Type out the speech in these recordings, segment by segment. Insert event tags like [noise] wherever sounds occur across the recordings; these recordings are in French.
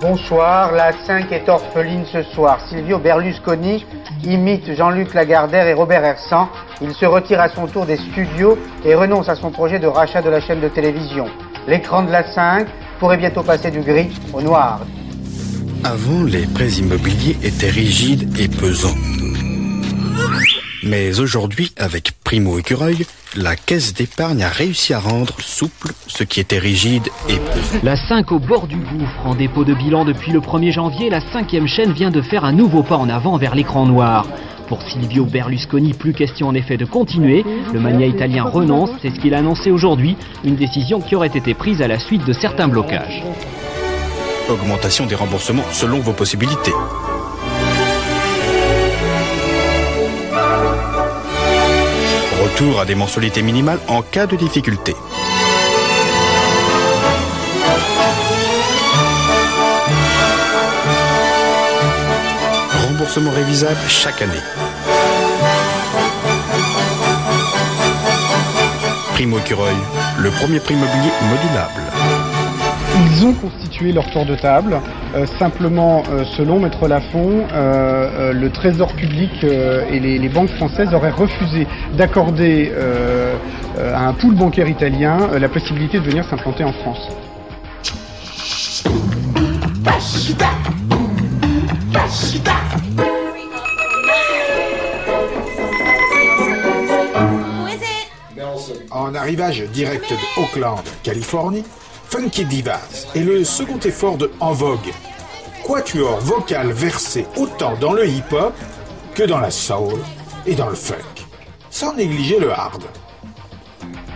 Bonsoir, la 5 est orpheline ce soir. Silvio Berlusconi imite Jean-Luc Lagardère et Robert Hersan. Il se retire à son tour des studios et renonce à son projet de rachat de la chaîne de télévision. L'écran de la 5 pourrait bientôt passer du gris au noir. Avant, les prêts immobiliers étaient rigides et pesants. Mais aujourd'hui, avec Primo Écureuil, la caisse d'épargne a réussi à rendre souple ce qui était rigide et pesant. La 5 au bord du gouffre, en dépôt de bilan depuis le 1er janvier, la cinquième chaîne vient de faire un nouveau pas en avant vers l'écran noir. Pour Silvio Berlusconi, plus question en effet de continuer. Le mania italien renonce, c'est ce qu'il a annoncé aujourd'hui, une décision qui aurait été prise à la suite de certains blocages. Augmentation des remboursements selon vos possibilités. Retour à des mensualités minimales en cas de difficulté. Remboursement révisable chaque année. Primo Écureuil, le premier prix immobilier modulable. Ils ont constitué leur tour de table. Euh, simplement, euh, selon Maître Lafont, euh, le Trésor public et les, banques françaises auraient refusé d'accorder à un pool bancaire italien la possibilité de venir s'implanter en France. En arrivage direct de Oakland, Californie, Funky Divas est le second effort de En Vogue, quatuor vocal versé autant dans le hip-hop que dans la soul et dans le funk, sans négliger le hard.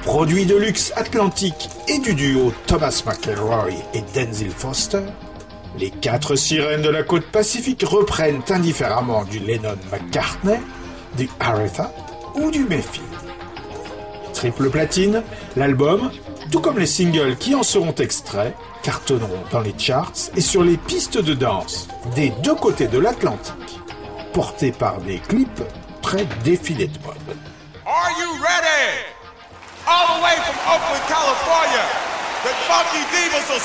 Produit de luxe atlantique et du duo Thomas McElroy et Denzel Foster, les quatre sirènes de la côte pacifique reprennent indifféremment du Lennon McCartney, du Aretha ou du Mayfield. Triple platine, l'album, tout comme les singles qui en seront extraits, cartonneront dans les charts et sur les pistes de danse des deux côtés de l'Atlantique, portés par des clips très défilés de mode. Are you ready? All the way from Oakland, California, the Funky of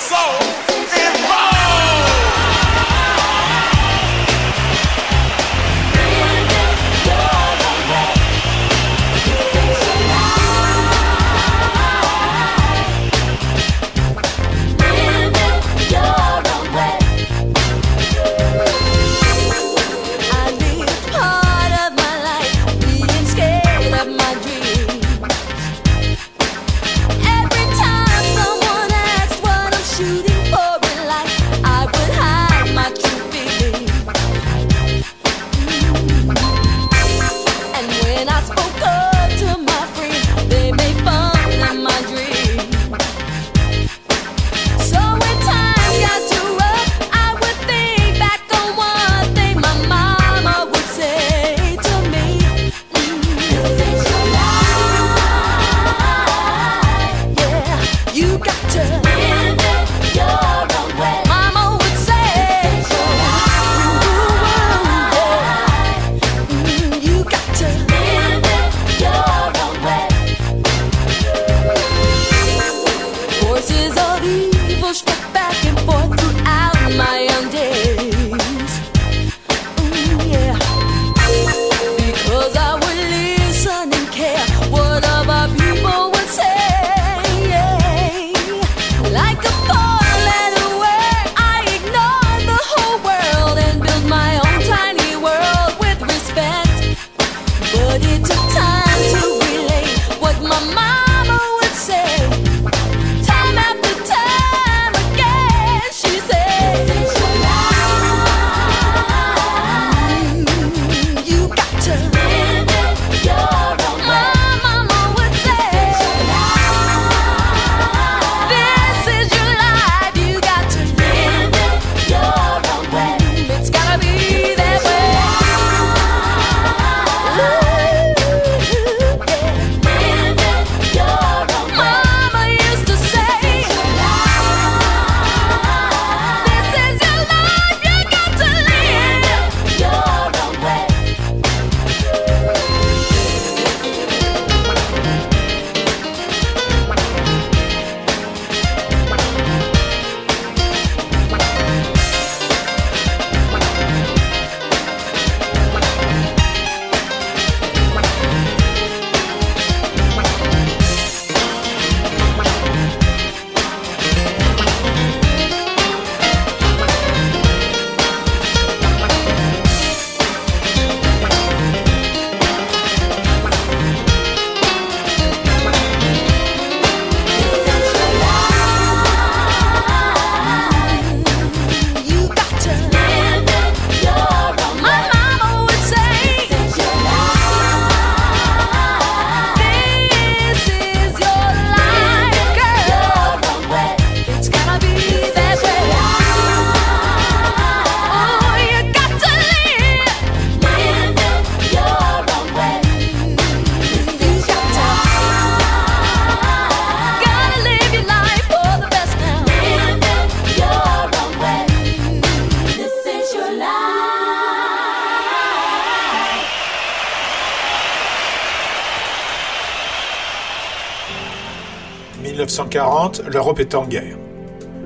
1940, l'Europe est en guerre.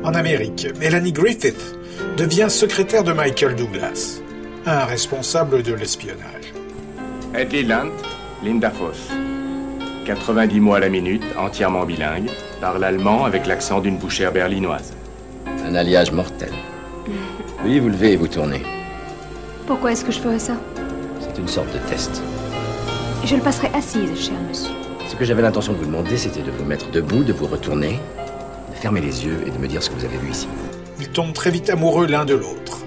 En Amérique, Melanie Griffith devient secrétaire de Michael Douglas, un responsable de l'espionnage. Ed Leland, Linda Foss. 90 mots à la minute, entièrement bilingue, parle allemand avec l'accent d'une bouchère berlinoise. Un alliage mortel. Oui, vous levez et vous tournez. Pourquoi est-ce que je ferais ça? C'est une sorte de test. Je le passerai assise, cher monsieur. Ce que j'avais l'intention de vous demander, c'était de vous mettre debout, de vous retourner, fermer les yeux et de me dire ce que vous avez vu ici. Ils tombent très vite amoureux l'un de l'autre.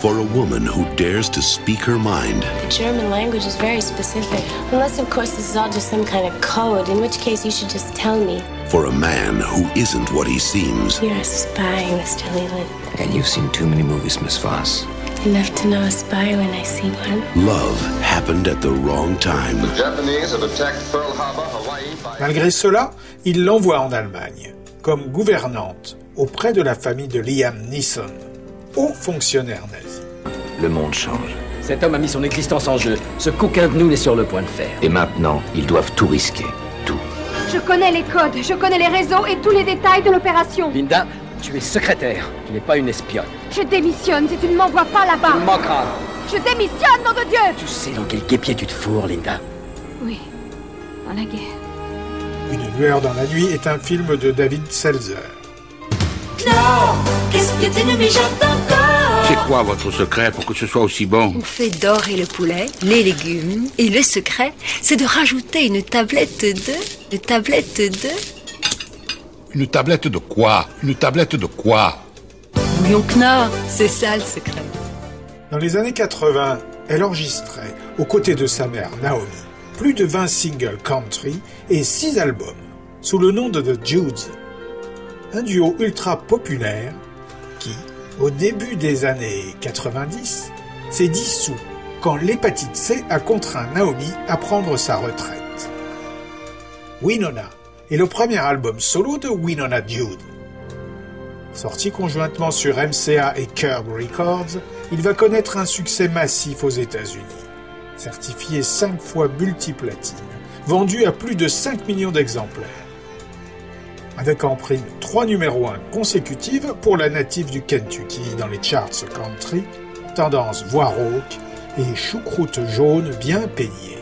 For a woman who dares to speak her mind. The German language is very specific. Unless, of course, this is all just some kind of code, in which case you should just tell me. For a man who isn't what he seems. You're a spy, Mr. Leland. And you've seen too many movies, Miss Foss. Enough to know a spy when I see one. Love happened at the wrong time. The Japanese have attacked Pearl Harbor, Hawaii by... Malgré cela, il l'envoie en Allemagne, comme gouvernante, auprès de la famille de Liam Neeson, haut fonctionnaire nazi. Le monde change. Cet homme a mis son existence en jeu. Ce qu'aucun de nous n'est sur le point de faire. Et maintenant, ils doivent tout risquer. Tout. Je connais les codes, je connais les réseaux et tous les détails de l'opération. Linda, tu es secrétaire. Tu n'es pas une espionne. Je démissionne si tu ne m'envoies pas là-bas. Tu me manqueras. Je démissionne, nom de Dieu Tu sais dans quel guépier tu te fourres, Linda Oui, dans la guerre. Une lueur dans la nuit est un film de David Seltzer. Non Qu'est-ce que tu nous mijotes encore C'est quoi votre secret pour que ce soit aussi bon? On fait dorer le poulet, les légumes, et le secret, c'est de rajouter une tablette de... Une tablette de... Une tablette de quoi? Une tablette de quoi? Bouillon Knorr, c'est ça le secret. Dans les années 80, elle enregistrait, aux côtés de sa mère Naomi, plus de 20 singles country et 6 albums, sous le nom de The Judes. Un duo ultra populaire qui, au début des années 90, s'est dissous quand l'hépatite C a contraint Naomi à prendre sa retraite. Winona est le premier album solo de Winona Jude. Sorti conjointement sur MCA et Curb Records, il va connaître un succès massif aux États-Unis. Certifié 5 fois multiplatine, vendu à plus de 5 millions d'exemplaires. Avec en prime 3 numéros 1 consécutives pour la native du Kentucky dans les charts country, tendance voix rauque et choucroute jaune bien peignée.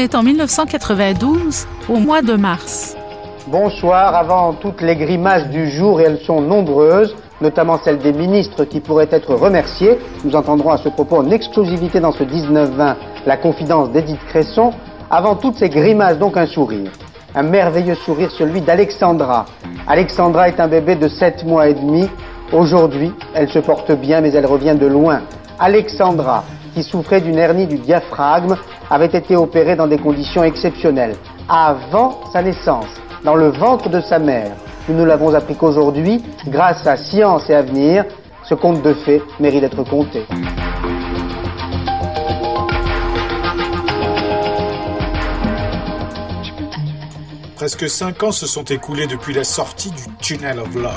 Est en 1992, au mois de mars. Bonsoir, avant toutes les grimaces du jour, et elles sont nombreuses, notamment celles des ministres qui pourraient être remerciés. Nous entendrons à ce propos en exclusivité dans ce 19-20 la confidence d'Edith Cresson. Avant toutes ces grimaces, donc un sourire. Un merveilleux sourire, celui d'Alexandra. Alexandra est un bébé de 7 mois et demi. Aujourd'hui, elle se porte bien, mais elle revient de loin. Alexandra, qui souffrait d'une hernie du diaphragme, avait été opérée dans des conditions exceptionnelles, avant sa naissance, dans le ventre de sa mère. Nous nous l'avons appris qu'aujourd'hui, grâce à Science et Avenir, ce conte de fées mérite d'être compté. Presque cinq ans se sont écoulés depuis la sortie du Tunnel of Love.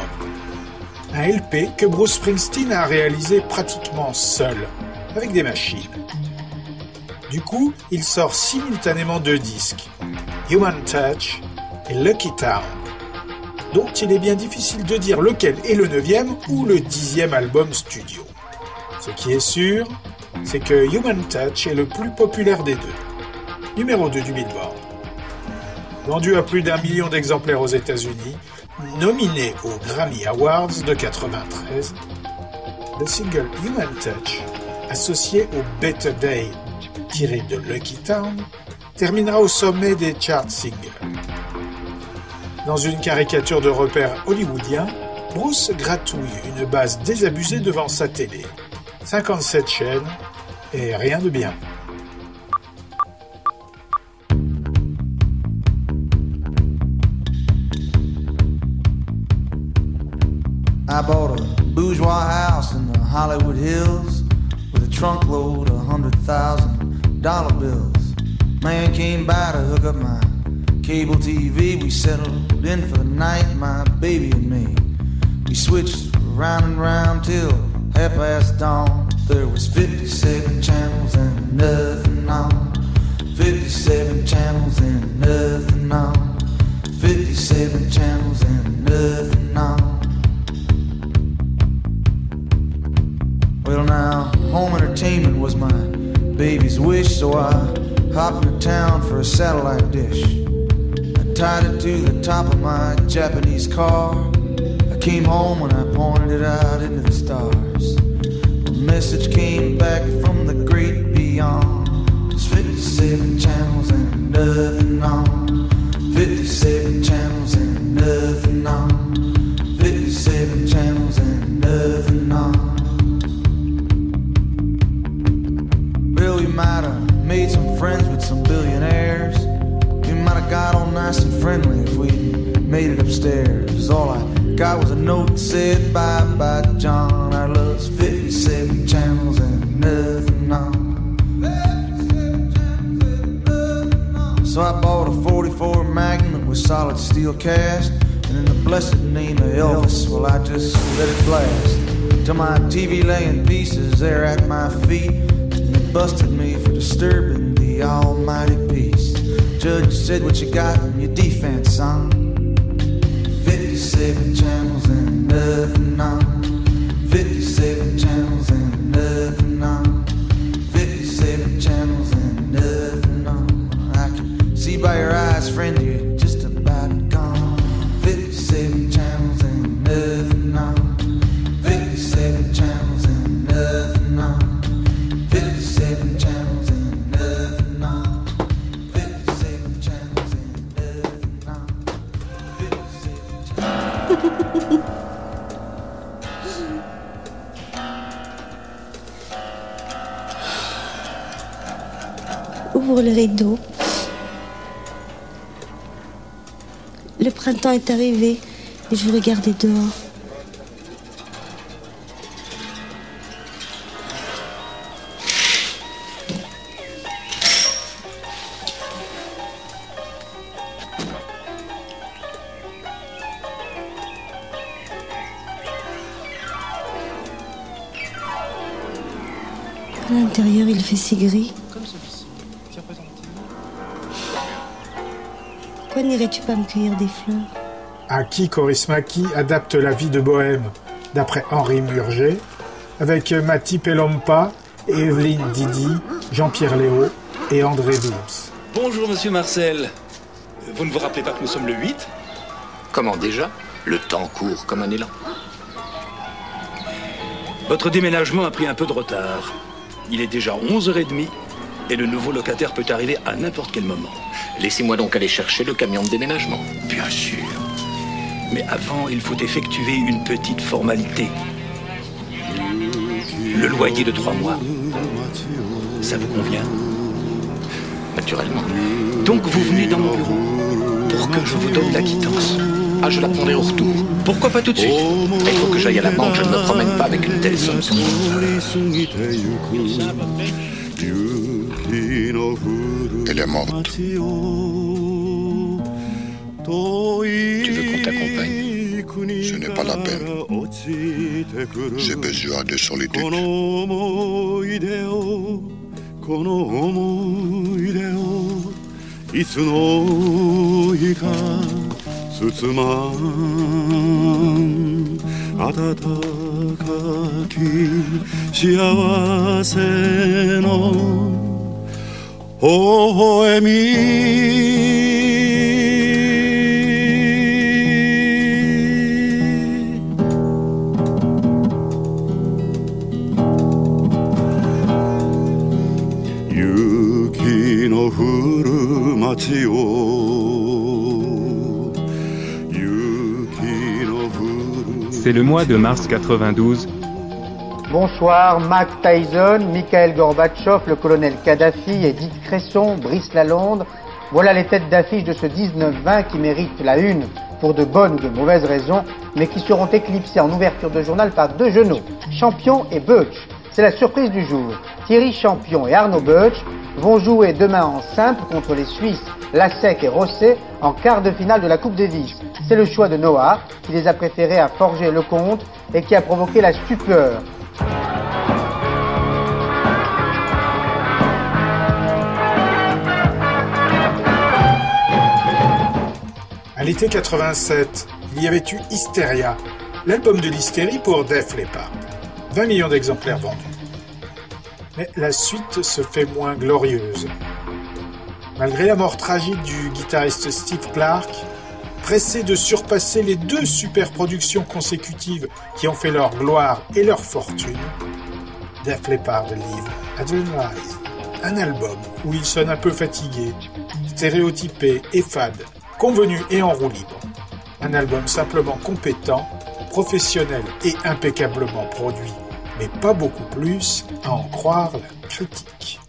Un LP que Bruce Springsteen a réalisé pratiquement seul, avec des machines. Du coup, il sort simultanément deux disques, Human Touch et Lucky Town, dont il est bien difficile de dire lequel est le neuvième ou le dixième album studio. Ce qui est sûr, c'est que Human Touch est le plus populaire des deux, numéro 2 du Billboard. Vendu à plus d'un million d'exemplaires aux États-Unis, nominé aux Grammy Awards de 93, le single Human Touch, associé au Better Day tiré de Lucky Town, terminera au sommet des charts singles. Dans une caricature de repère hollywoodien, Bruce gratouille une base désabusée devant sa télé. 57 chaînes et rien de bien. I bought a bourgeois house in Hollywood Hills trunk load of hundred thousand dollar bills. Man came by to hook up my cable TV. We settled in for the night, my baby and me. We switched round and round till half past dawn. There was 57 channels and nothing on. 57 channels and nothing on. 57 channels and nothing on. Well, now, home entertainment was my baby's wish, so I hopped into town for a satellite dish. I tied it to the top of my Japanese car. I came home when I pointed it out into the stars. A message came back from the great beyond. There's 57 channels and nothing on. 57 channels and nothing on. 57 channels and nothing on. Might have made some friends with some billionaires. We might have got all nice and friendly if we made it upstairs. All I got was a note that said, Bye bye, John. Our love's 57 channels and nothing on. So I bought a 44 Magnum with solid steel cast. And in the blessed name of Elvis, well, I just let it blast. Till my TV lay in pieces there at my feet. Busted me for disturbing the almighty peace. Judge said, What you got in your defense, son? 57 channels and nothing on. 57 channels and nothing on. 57 channels and nothing on. I can see by your eyes, friend, you're le rideau. Le printemps est arrivé et je regarder dehors. Pas me cueillir des fleurs Aki Korismaki adapte la vie de Bohème, d'après Henri Murger, avec Mati Pelompa, Evelyne Didi, Jean-Pierre Léo et André Wilms. Bonjour, monsieur Marcel. Vous ne vous rappelez pas que nous sommes le 8 Comment déjà? Le temps court comme un élan. Votre déménagement a pris un peu de retard. Il est déjà 11h30 et le nouveau locataire peut arriver à n'importe quel moment. Laissez-moi donc aller chercher le camion de déménagement. Bien sûr. Mais avant, il faut effectuer une petite formalité. Le loyer de trois mois. Ça vous convient? Naturellement. Donc vous venez dans mon bureau pour que je vous donne la quittance. Ah, je la prendrai au retour. Pourquoi pas tout de suite? Il faut que j'aille à la banque, je ne me promène pas avec une telle somme sur moi. Il est morte. Tu veux qu'on t'accompagne Ce n'est pas la peine. J'ai besoin de solitude.「幸せの」微笑み 雪の降る街を雪の降る C'est le mois de mars 92. Bonsoir, Mac Tyson, Mikhail Gorbatchev, le colonel Kadhafi, Edith Cresson, Brice Lalonde. Voilà les têtes d'affiche de ce 19-20 qui méritent la une pour de bonnes ou de mauvaises raisons, mais qui seront éclipsés en ouverture de journal par deux genoux, Champion et Butch. C'est la surprise du jour. Thierry Champion et Arnaud Butch vont jouer demain en simple contre les Suisses Lassec et Rosset en quart de finale de la Coupe Davis. C'est le choix de Noah qui les a préférés à Forger Lecomte et qui a provoqué la stupeur. À l'été 87, il y avait eu Hysteria, l'album de l'hystérie pour Def Leppard. 20 millions d'exemplaires vendus. Mais la suite se fait moins glorieuse. Malgré la mort tragique du guitariste Steve Clark, pressé de surpasser les deux super productions consécutives qui ont fait leur gloire et leur fortune, Def Leppard livre Adrenalize, un album où il sonne un peu fatigué, stéréotypé et fade, convenu et en roue libre. Un album simplement compétent, professionnel et impeccablement produit, mais pas beaucoup plus à en croire la critique.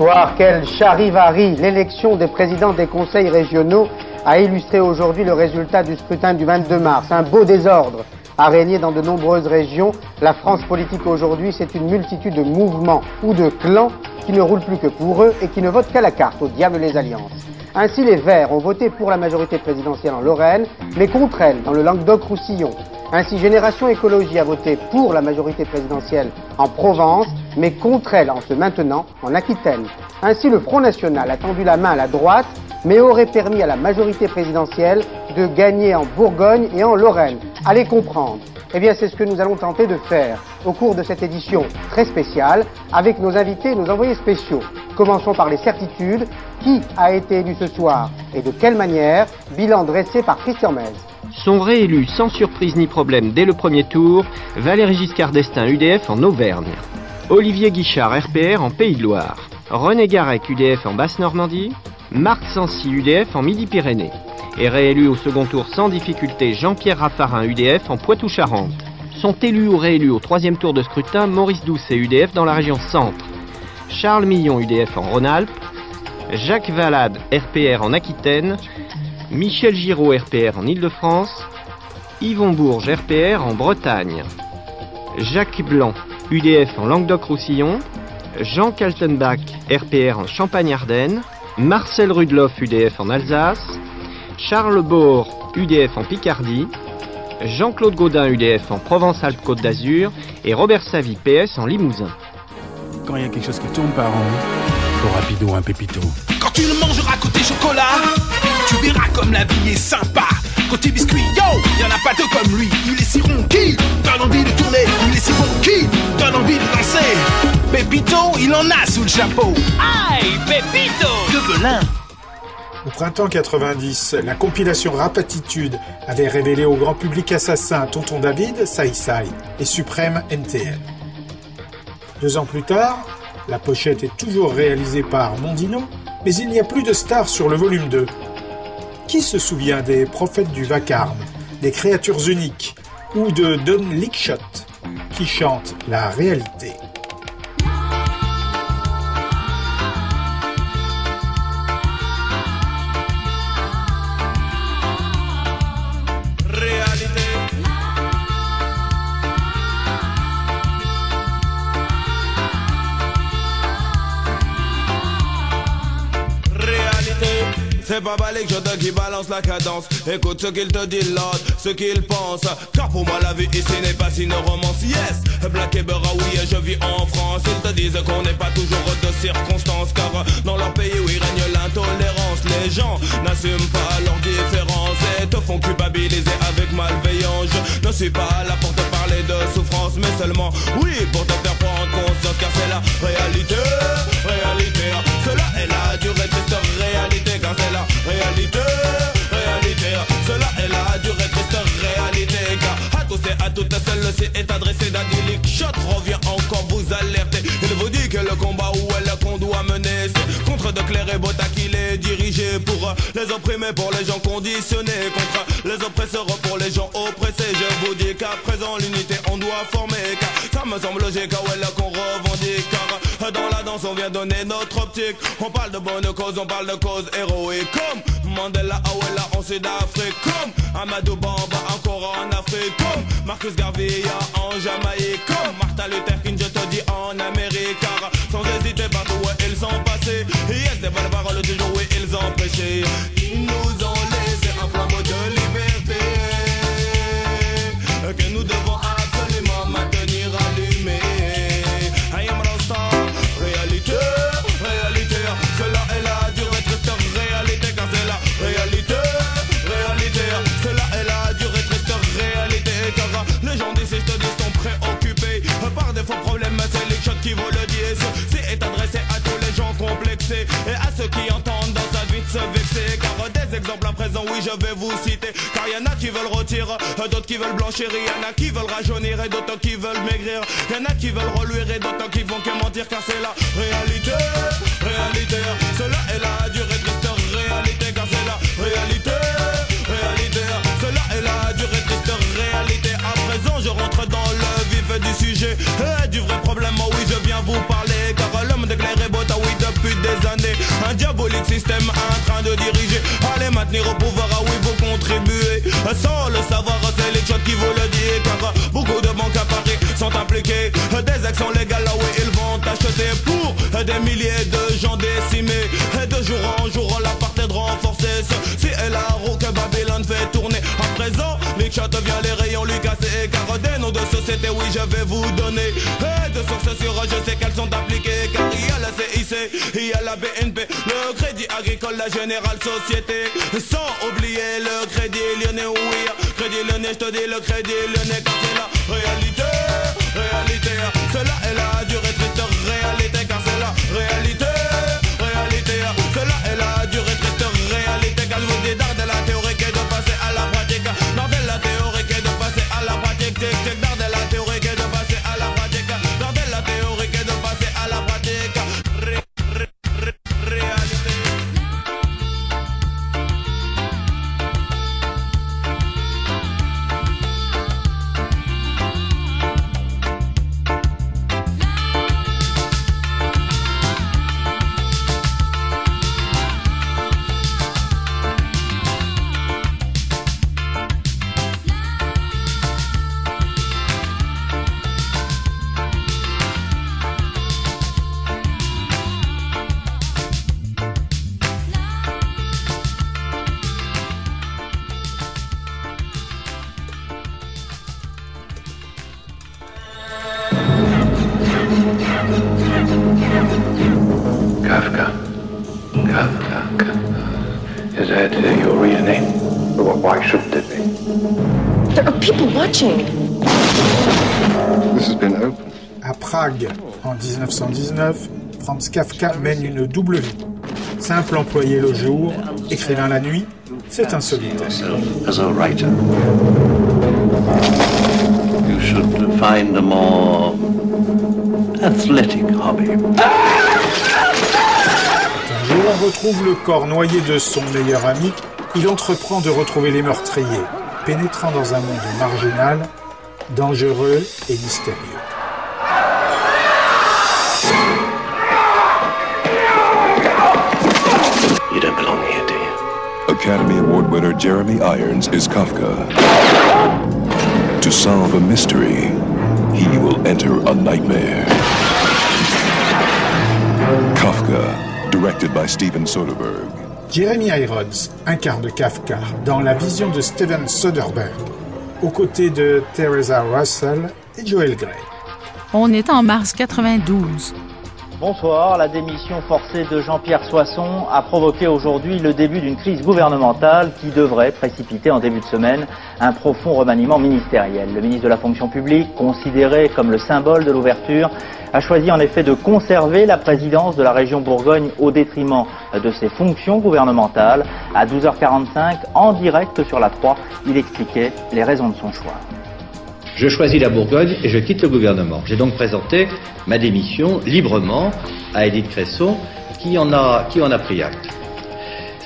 Bonsoir, quel charivari L'élection des présidents des conseils régionaux a illustré aujourd'hui le résultat du scrutin du 22 mars. Un beau désordre a régné dans de nombreuses régions. La France politique aujourd'hui, c'est une multitude de mouvements ou de clans qui ne roulent plus que pour eux et qui ne votent qu'à la carte, au diable les alliances. Ainsi, les Verts ont voté pour la majorité présidentielle en Lorraine, mais contre elle dans le Languedoc-Roussillon. Ainsi, Génération Écologie a voté pour la majorité présidentielle en Provence, mais contre elle en se maintenant en Aquitaine. Ainsi, le Front National a tendu la main à la droite, mais aurait permis à la majorité présidentielle de gagner en Bourgogne et en Lorraine. Allez comprendre. Eh bien, c'est ce que nous allons tenter de faire au cours de cette édition très spéciale avec nos invités et nos envoyés spéciaux. Commençons par les certitudes. Qui a été élu ce soir et de quelle manière? Bilan dressé par Christian Mez. Sont réélus sans surprise ni problème dès le premier tour. Valéry Giscard d'Estaing UDF en Auvergne, Olivier Guichard RPR en Pays de Loire, René Garec UDF en Basse-Normandie, Marc Sancy UDF en Midi-Pyrénées. Et réélu au second tour sans difficulté Jean-Pierre Raffarin UDF en Poitou-Charentes. Sont élus ou réélus au troisième tour de scrutin Maurice Doucet UDF dans la région centre, Charles Millon UDF en Rhône-Alpes, Jacques Valade RPR en Aquitaine, Michel Giraud RPR en Île-de-France, Yvon Bourges RPR en Bretagne, Jacques Blanc UDF en Languedoc-Roussillon, Jean Kaltenbach RPR en Champagne-Ardenne, Marcel Rudloff UDF en Alsace, Charles Bohr UDF en Picardie, Jean-Claude Gaudin UDF en Provence-Alpes-Côte d'Azur et Robert Savy PS en Limousin. Quand il y a quelque chose qui tourne par rond, faut rapido un pépito. Quand tu le mangeras côté chocolat, tu verras comme la vie est sympa. Côté biscuit, yo, y en a pas deux comme lui. Il est si rond qui donne envie de tourner? Il est si bon qui donne envie de danser? Pépito, il en a sous le chapeau. Aïe, Pépito De Belin. Au printemps 90, la compilation Rapatitude avait révélé au grand public assassin Tonton David, Sai Sai et Suprême NTN. Deux ans plus tard, la pochette est toujours réalisée par Mondino, mais il n'y a plus de stars sur le volume 2. Qui se souvient des prophètes du vacarme, des créatures uniques, ou de Don Lickshot, qui chante la réalité Réalité? C'est pas Balek Jota qui balance la cadence. Écoute ce qu'il te dit l'autre, ce qu'il pense. Car pour moi la vie ici n'est pas une romance. Yes, Black et Bera, oui je vis en France. Ils te disent qu'on n'est pas toujours de circonstances Car dans leur pays où il règne l'intolérance Les gens n'assument pas leurs différences Et te font culpabiliser avec malveillance. Je ne suis pas là pour te parler de souffrance Mais seulement, oui, pour te faire prendre conscience. Car c'est la réalité, réalité. Cela est la durée triste réalité Car c'est la réalité, réalité. Cela est la durée triste réalité Car à tous et à toutes, celle-ci est adressée d'Adilic Shot revient encore vous alerter. Il vous dit que le combat où elle qu'on doit mener C'est contre de clair et Bota qu'il est dirigé Pour les opprimés, pour les gens conditionnés Contre les oppresseurs, pour les gens oppressés. Je vous dis qu'à présent l'unité on doit former Car ça me semble logique à elle qu'on revendique Car dans la danse on vient donner notre optique. On parle de bonne cause, on parle de cause héroïque Comme Mandela Awela en Sud-Afrique. Comme Amadou Bamba encore en Afrique. Comme Marcus Garvey en Jamaïque. Comme Martin Luther King je te dis en Amérique. Car sans hésiter partout où ils sont passés. Yes des bonnes paroles toujours où ils ont prêché à présent oui je vais vous citer. Car y en a qui veulent retirer D'autres qui veulent blanchir y en a qui veulent rajeunir Et d'autres qui veulent maigrir. Y en a qui veulent reluire et d'autres qui font que mentir Car c'est la réalité, réalité. Cela est la durée triste réalité Car c'est la réalité, réalité. Cela est la durée triste réalité. À présent je rentre dans le vif du sujet Et du vrai problème, oh oui je viens vous parler Car l'homme d'éclair ah de diabolique système en train de diriger. Allez maintenir au pouvoir, ah oui, vous contribuez. Sans le savoir, c'est les choses qui vous le disent. Car beaucoup de banques à Paris sont impliquées. Des actions légales, là oui, ils vont acheter pour des milliers de Big Shot vient les rayons lui casser. Car des noms de société, oui, je vais vous donner. Et de sources sûres, je sais qu'elles sont appliquées. Car il y a la CIC, il y a la BNP, le Crédit Agricole, la Générale Société. Sans oublier le Crédit Lyonnais, oui. Crédit Lyonnais, je te dis le Crédit Lyonnais, car c'est la réalité. Réalité, cela est la durée en 1919, Franz Kafka mène une double vie. Simple employé le jour, écrivain la nuit, c'est un solitaire. As a writer, you should find a more athletic hobby. Un jour, on retrouve le corps noyé de son meilleur ami. Il entreprend de retrouver les meurtriers, pénétrant dans un monde marginal, dangereux et mystérieux. Academy Award winner Jeremy Irons is Kafka. To solve a mystery, he will enter a nightmare. Kafka, directed by Steven Soderbergh. Jeremy Irons incarne Kafka dans la vision de Steven Soderbergh, aux côtés de Teresa Russell et Joel Grey. On est en mars 92. Bonsoir. La démission forcée de Jean-Pierre Soisson a provoqué aujourd'hui le début d'une crise gouvernementale qui devrait précipiter en début de semaine un profond remaniement ministériel. Le ministre de la fonction publique, considéré comme le symbole de l'ouverture, a choisi en effet de conserver la présidence de la région Bourgogne au détriment de ses fonctions gouvernementales. À 12h45, en direct sur la 3, il expliquait les raisons de son choix. Je choisis la Bourgogne et je quitte le gouvernement. J'ai donc présenté ma démission librement à Edith Cresson qui en a, qui en a pris acte.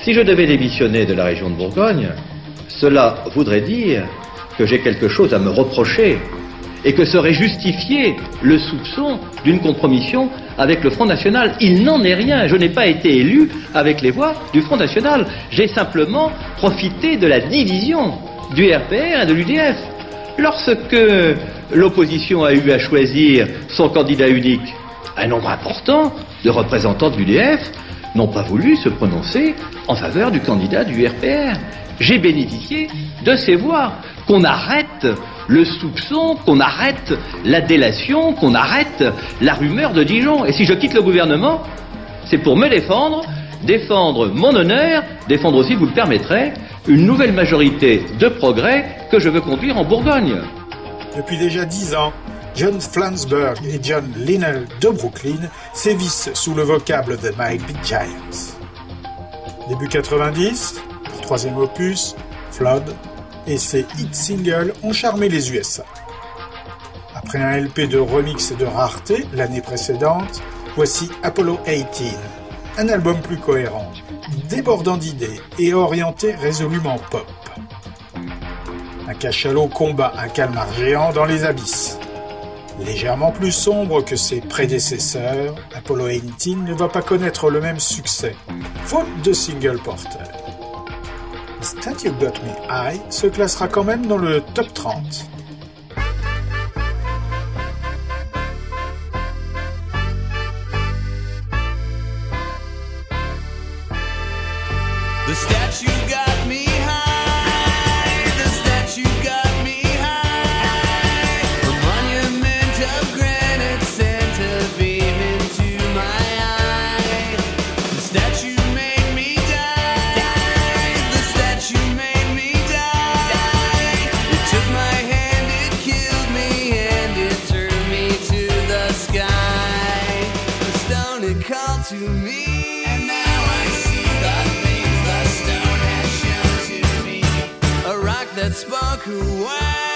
Si je devais démissionner de la région de Bourgogne, cela voudrait dire que j'ai quelque chose à me reprocher et que serait justifié le soupçon d'une compromission avec le Front National. Il n'en est rien. Je n'ai pas été élu avec les voix du Front National. J'ai simplement profité de la division du RPR et de l'UDF. Lorsque l'opposition a eu à choisir son candidat unique, un nombre important de représentants de l'UDF n'ont pas voulu se prononcer en faveur du candidat du RPR. J'ai bénéficié de ces voix. Qu'on arrête le soupçon, qu'on arrête la délation, qu'on arrête la rumeur de Dijon. Et si je quitte le gouvernement, c'est pour me défendre, défendre mon honneur, défendre aussi, vous le permettrez, une nouvelle majorité de progrès que je veux conduire en Bourgogne. Depuis déjà dix ans, John Flansburgh et John Linnell de Brooklyn sévissent sous le vocable The Mighty Giants. Début 90, leur troisième opus, Flood, et ses hit singles ont charmé les USA. Après un LP de remix et de rareté l'année précédente, voici Apollo 18, un album plus cohérent, débordant d'idées et orienté résolument pop. Un cachalot combat un calmar géant dans les abysses. Légèrement plus sombre que ses prédécesseurs, Apollo 18 ne va pas connaître le même succès, faute de single porteur. Statue Got Me High se classera quand même dans le top 30. Rock that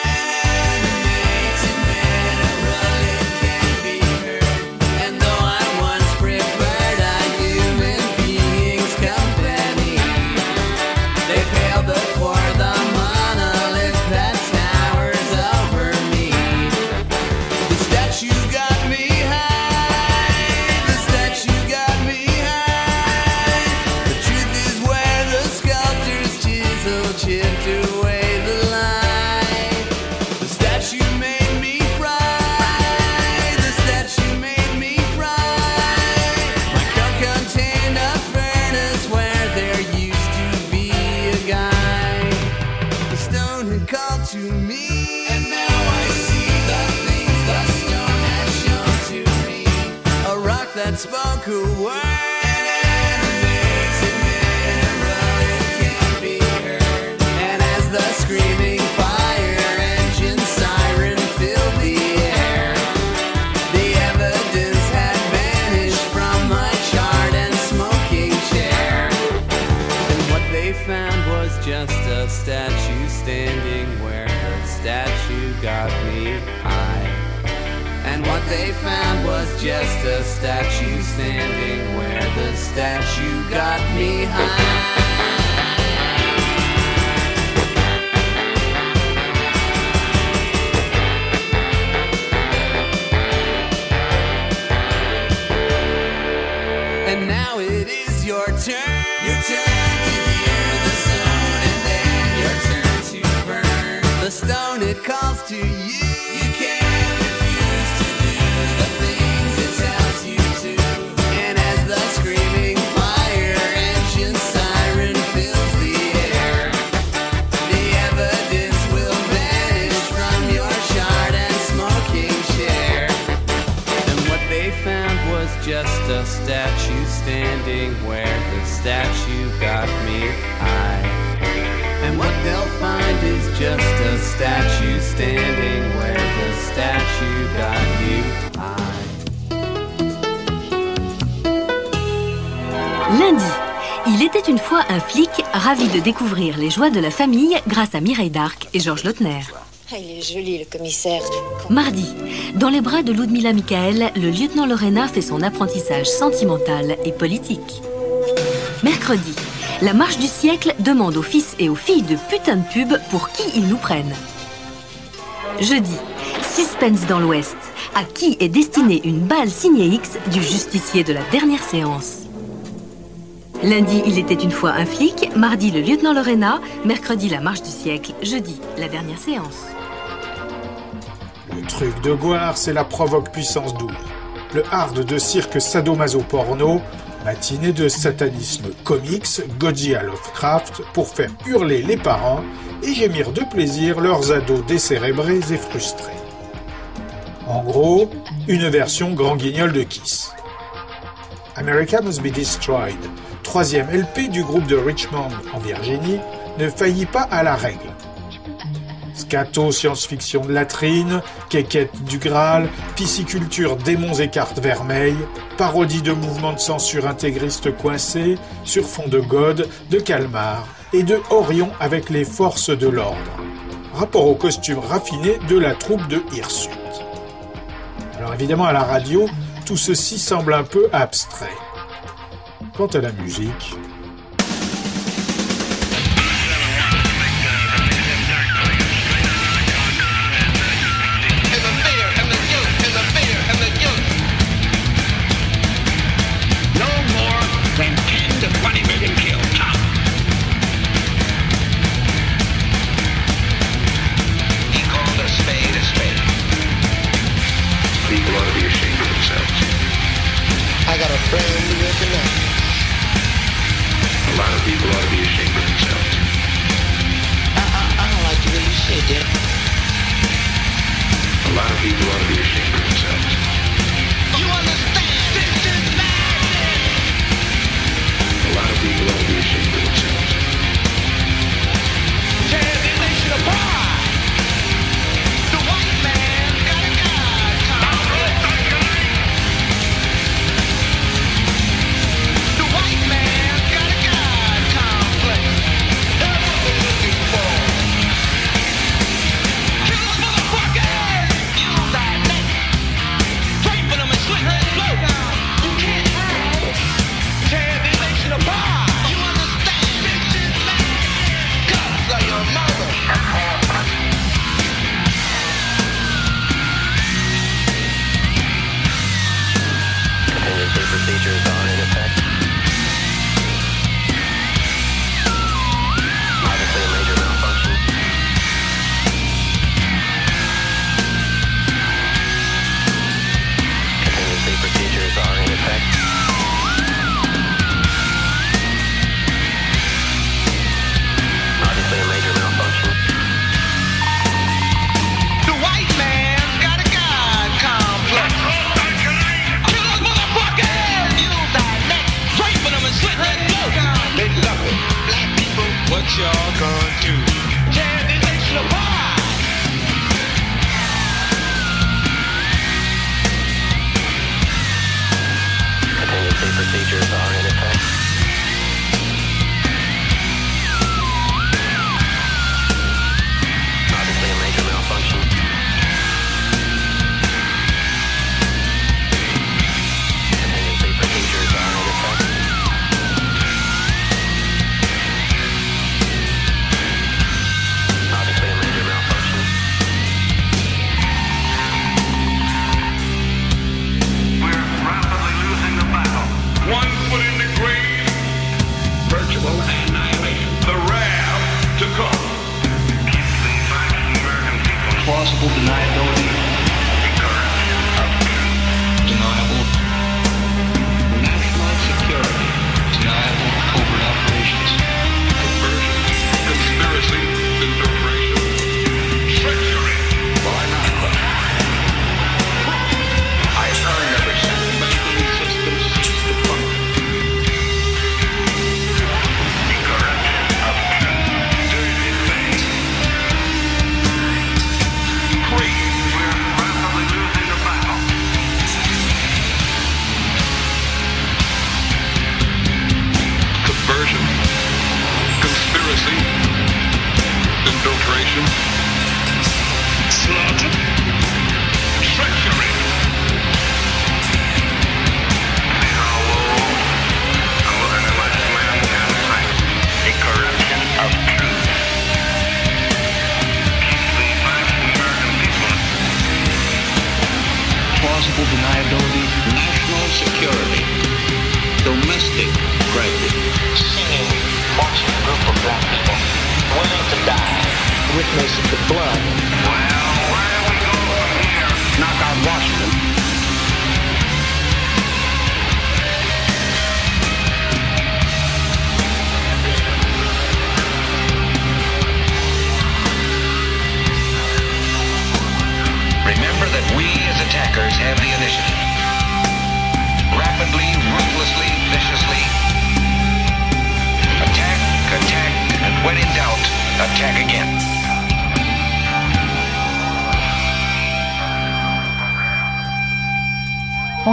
found was just a statue standing where her statue got me high. And what they found just a statue standing where the statue got me high. And now it is your turn. Your turn to hear the stone, and then your turn to burn. The stone it calls to you. Lundi, il était une fois un flic ravi de découvrir les joies de la famille grâce à Mireille Darc et Georges Lautner. Ah, il est joli, le commissaire. Mardi, dans les bras de Ludmila Michael, le lieutenant Lorena fait son apprentissage sentimental et politique. Mercredi, la marche du siècle demande aux fils et aux filles de putain de pub pour qui ils nous prennent. Jeudi, suspense dans l'Ouest. À qui est destinée une balle signée X du justicier de la dernière séance Lundi, il était une fois un flic. Mardi, le lieutenant Lorena. Mercredi, la marche du siècle. Jeudi, la dernière séance. Le truc de Goire, c'est la provoque puissance 12. Le hard de cirque sadomaso porno, matinée de satanisme comics, Godzilla Lovecraft, pour faire hurler les parents et gémir de plaisir leurs ados décérébrés et frustrés. En gros, une version grand guignol de Kiss. America Must Be Destroyed, troisième LP du groupe de Richmond en Virginie, ne faillit pas à la règle. Scato, science-fiction de latrine, quéquette du Graal, pisciculture démons et cartes vermeilles, parodie de mouvements de censure intégristes coincés, sur fond de God, de Calmar et de Orion avec les forces de l'ordre. Rapport au costume raffiné de la troupe de Hirsute. Alors évidemment à la radio, tout ceci semble un peu abstrait. Quant à la musique,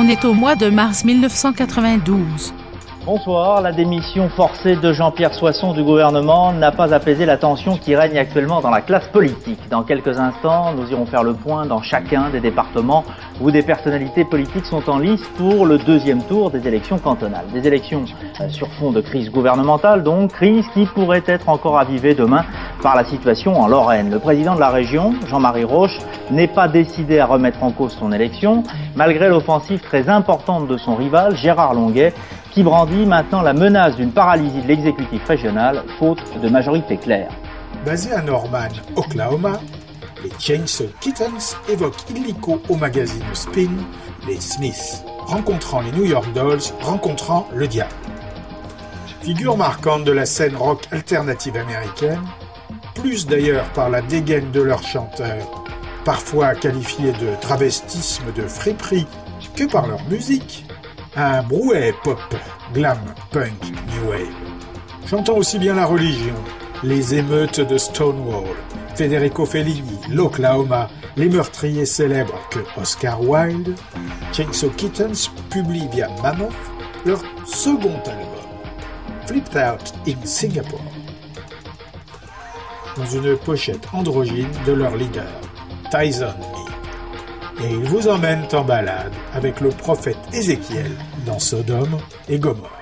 On est au mois de mars 1992. Bonsoir. La démission forcée de Jean-Pierre Soisson du gouvernement n'a pas apaisé la tension qui règne actuellement dans la classe politique. Dans quelques instants, nous irons faire le point dans chacun des départements où des personnalités politiques sont en lice pour le deuxième tour des élections cantonales. Des élections sur fond de crise gouvernementale, donc crise qui pourrait être encore avivée demain par la situation en Lorraine. Le président de la région, Jean-Marie Roche, n'est pas décidé à remettre en cause son élection, malgré l'offensive très importante de son rival, Gérard Longuet, qui brandit maintenant la menace d'une paralysie de l'exécutif régional faute de majorité claire. Basé à Norman, Oklahoma, les Chainsaw Kittens évoquent illico au magazine Spin les Smiths, rencontrant les New York Dolls, rencontrant le diable. Figure marquante de la scène rock alternative américaine, plus d'ailleurs par la dégaine de leurs chanteurs, parfois qualifiés de travestisme de friperie, que par leur musique, un brouet pop, glam, punk, new wave. Chantant aussi bien la religion, les émeutes de Stonewall, Federico Fellini, l'Oklahoma, les meurtriers célèbres que Oscar Wilde, Chainsaw Kittens publie via Mammoth leur second album, Flipped Out in Singapore, dans une pochette androgyne de leur leader, Tyson. Et ils vous emmènent en balade avec le prophète Ézéchiel dans Sodome et Gomorre.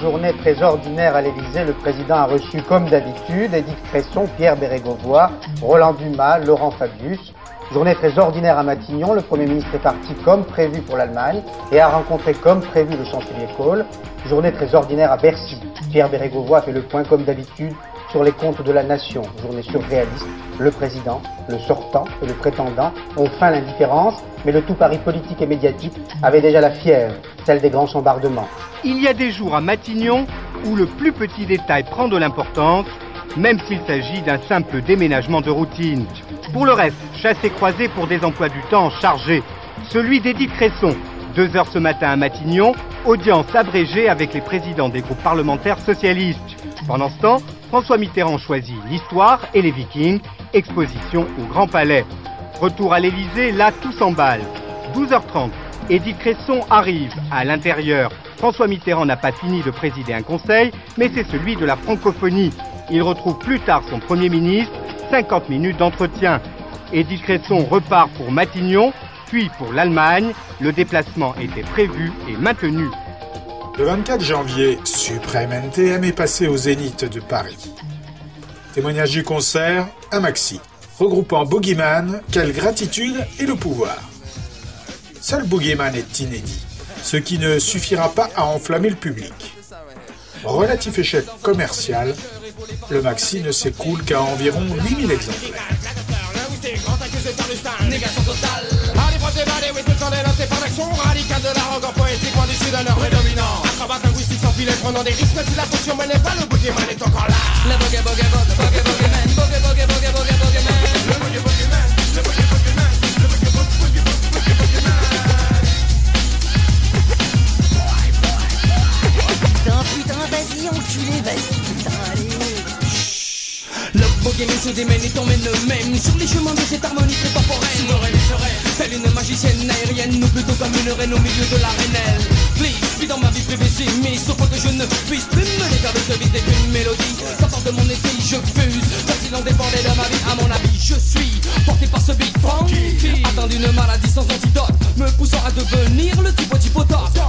Journée très ordinaire à l'Élysée. Le président a reçu, comme d'habitude, Edith Cresson, Pierre Bérégovoy, Roland Dumas, Laurent Fabius. Journée très ordinaire à Matignon. Le Premier ministre est parti comme prévu pour l'Allemagne et a rencontré comme prévu le chancelier Kohl. Journée très ordinaire à Bercy. Pierre Bérégovoy fait le point comme d'habitude sur les comptes de la nation. Journée surréaliste. Le président, le sortant et le prétendant ont faim l'indifférence, mais le tout Paris politique et médiatique avait déjà la fièvre, celle des grands chambardements. Il y a des jours à Matignon où le plus petit détail prend de l'importance même s'il s'agit d'un simple déménagement de routine. Pour le reste, chassé croisé pour des emplois du temps chargés. Celui d'Édith Cresson, deux heures ce matin à Matignon, audience abrégée avec les présidents des groupes parlementaires socialistes. Pendant ce temps, François Mitterrand choisit l'histoire et les vikings, exposition au Grand Palais. Retour à l'Élysée, là tout s'emballe. 12h30, Édith Cresson arrive. À l'intérieur, François Mitterrand n'a pas fini de présider un conseil, mais c'est celui de la francophonie. Il retrouve plus tard son Premier ministre, 50 minutes d'entretien. Édith Cresson repart pour Matignon, puis pour l'Allemagne. Le déplacement était prévu et maintenu. Le 24 janvier, Suprême NTM est passé au Zénith de Paris. Témoignage du concert, un maxi, regroupant Boogeyman, Quelle gratitude et le pouvoir. Seul Boogeyman est inédit, ce qui ne suffira pas à enflammer le public. Relatif échec commercial, le maxi ne s'écoule qu'à environ 8000 exemplaires. Temps dénoté par l'action radicale de l'arrogant poétique, point du sud nord prédominant. Linguistique sans filet, prenant des risques, si la potion menait pas, le boogeyman est encore là. Le boogie, boogie. Le boogie, boogie man, le boogie, boogie man, le. Putain, putain, vas-y, enculé, vas-y, putain, allez. Le boogeyman se démène et t'emmène même sur les chemins de cette harmonie. Souveraine telle une magicienne aérienne, ou plutôt comme une reine au milieu de l'arénelle. Please, vis dans ma vie privée, c'est mais sauf que je ne puisse plus me défaire de ce vice d'une mélodie. Ça part de mon esprit, je fuse, comme s'il en dépendait de ma vie. À mon avis, je suis porté par ce beat funky, atteint d'une maladie sans antidote, me poussant à devenir le type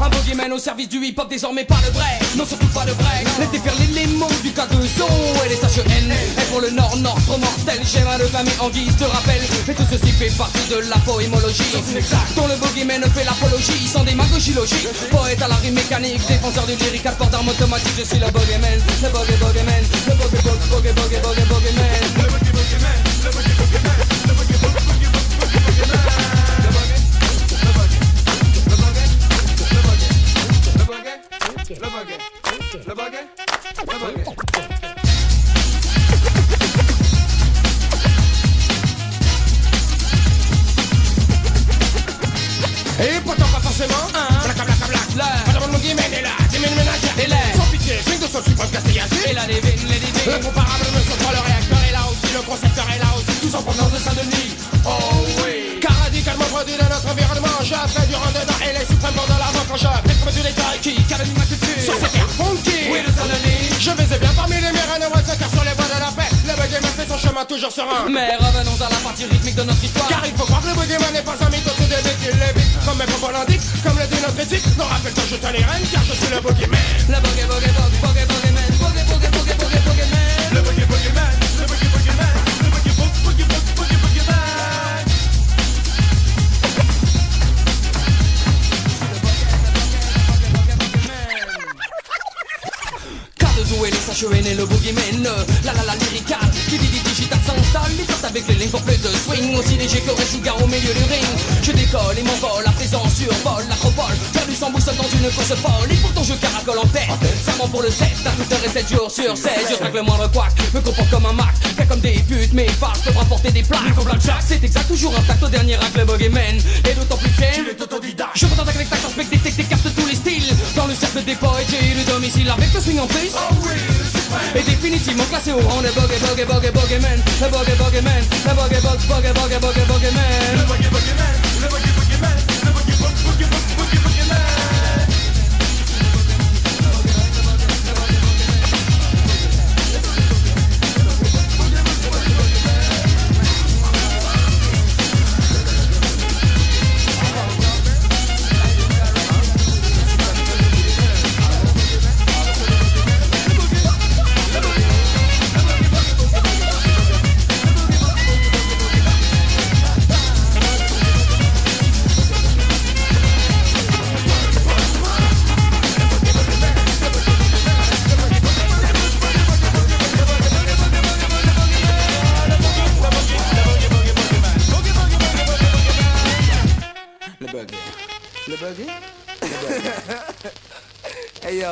Un boogeyman au service du hip-hop, désormais pas le vrai, non surtout pas le vrai. Laissez faire l'élément du K2O et les H-E-N. Et pour le nord, nord, trop mortel, j'aime à le clamer en guise de rappel. Mais tout ceci fait partie de la poémologie, dont le boogeyman fait l'apologie, sans démagogie logique. Poète à la rime mécanique, défenseur du lyrique, à port d'armes automatiques, je suis le boogeyman, le boogie boogeyman, le boogie boogie boogie boogie boogie divines Le comparable me saute pas le réacteur est là aussi Le concepteur est là aussi Tous en provenance de Saint-Denis. Oh oui. Car radicalement produit de notre environnement Je fais du dedans Et les suprêmes de l'avant Quand je fais comme du détail Qui cabine ma culture Sur cette terre funky. Oui de Saint-Denis. Je vais bien parmi les mers Et car sur les voies de la paix Le boogeyman fait son chemin toujours serein. Mais revenons à la partie rythmique de notre histoire. Car il faut croire que le boogeyman n'est pas un mythe au-dessus des bêtes Il l'évite comme mes propos l'indiquent Comme le dit notre éthique Non rappelle-toi je te les rênes Car je suis le boogeyman Le boogie boogie boogie boogie boogeyman K2O et les le boogeyman La la la lyrical Qui dit dit digital s'installe Il flotte avec les lignes pour plus de swing Aussi léger que Sugar au milieu du ring. Je décolle et m'envole à présent survole l'acropole Perdu sans boussole dans une course folle. Et pourtant je caracole en tête Serment pour le 7 à toute heure et 7 jours sur 16 Je traque le moindre couac Me comporte comme un Mac Fait comme des putes Mes farces peuvent rapporter des plaques. Nico Blackjack C'est exact toujours intact au dernier acte le boogeyman Et d'autant plus fier Je contente avec ta spec des techniques capte styles Dans le cercle des poètes j'ai eu le domicile Avec le swing en plus Oh oui et définitivement classé au rang de boogie boogie boogie boogeyman Le boogie boogeyman Le boogie boogie boogie boogie boogeyman Le boogie boogeyman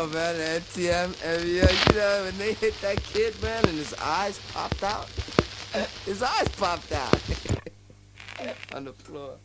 Man, NTM, and, you know, when they hit that kid, man, and his eyes popped out, his eyes popped out. [laughs] On the floor.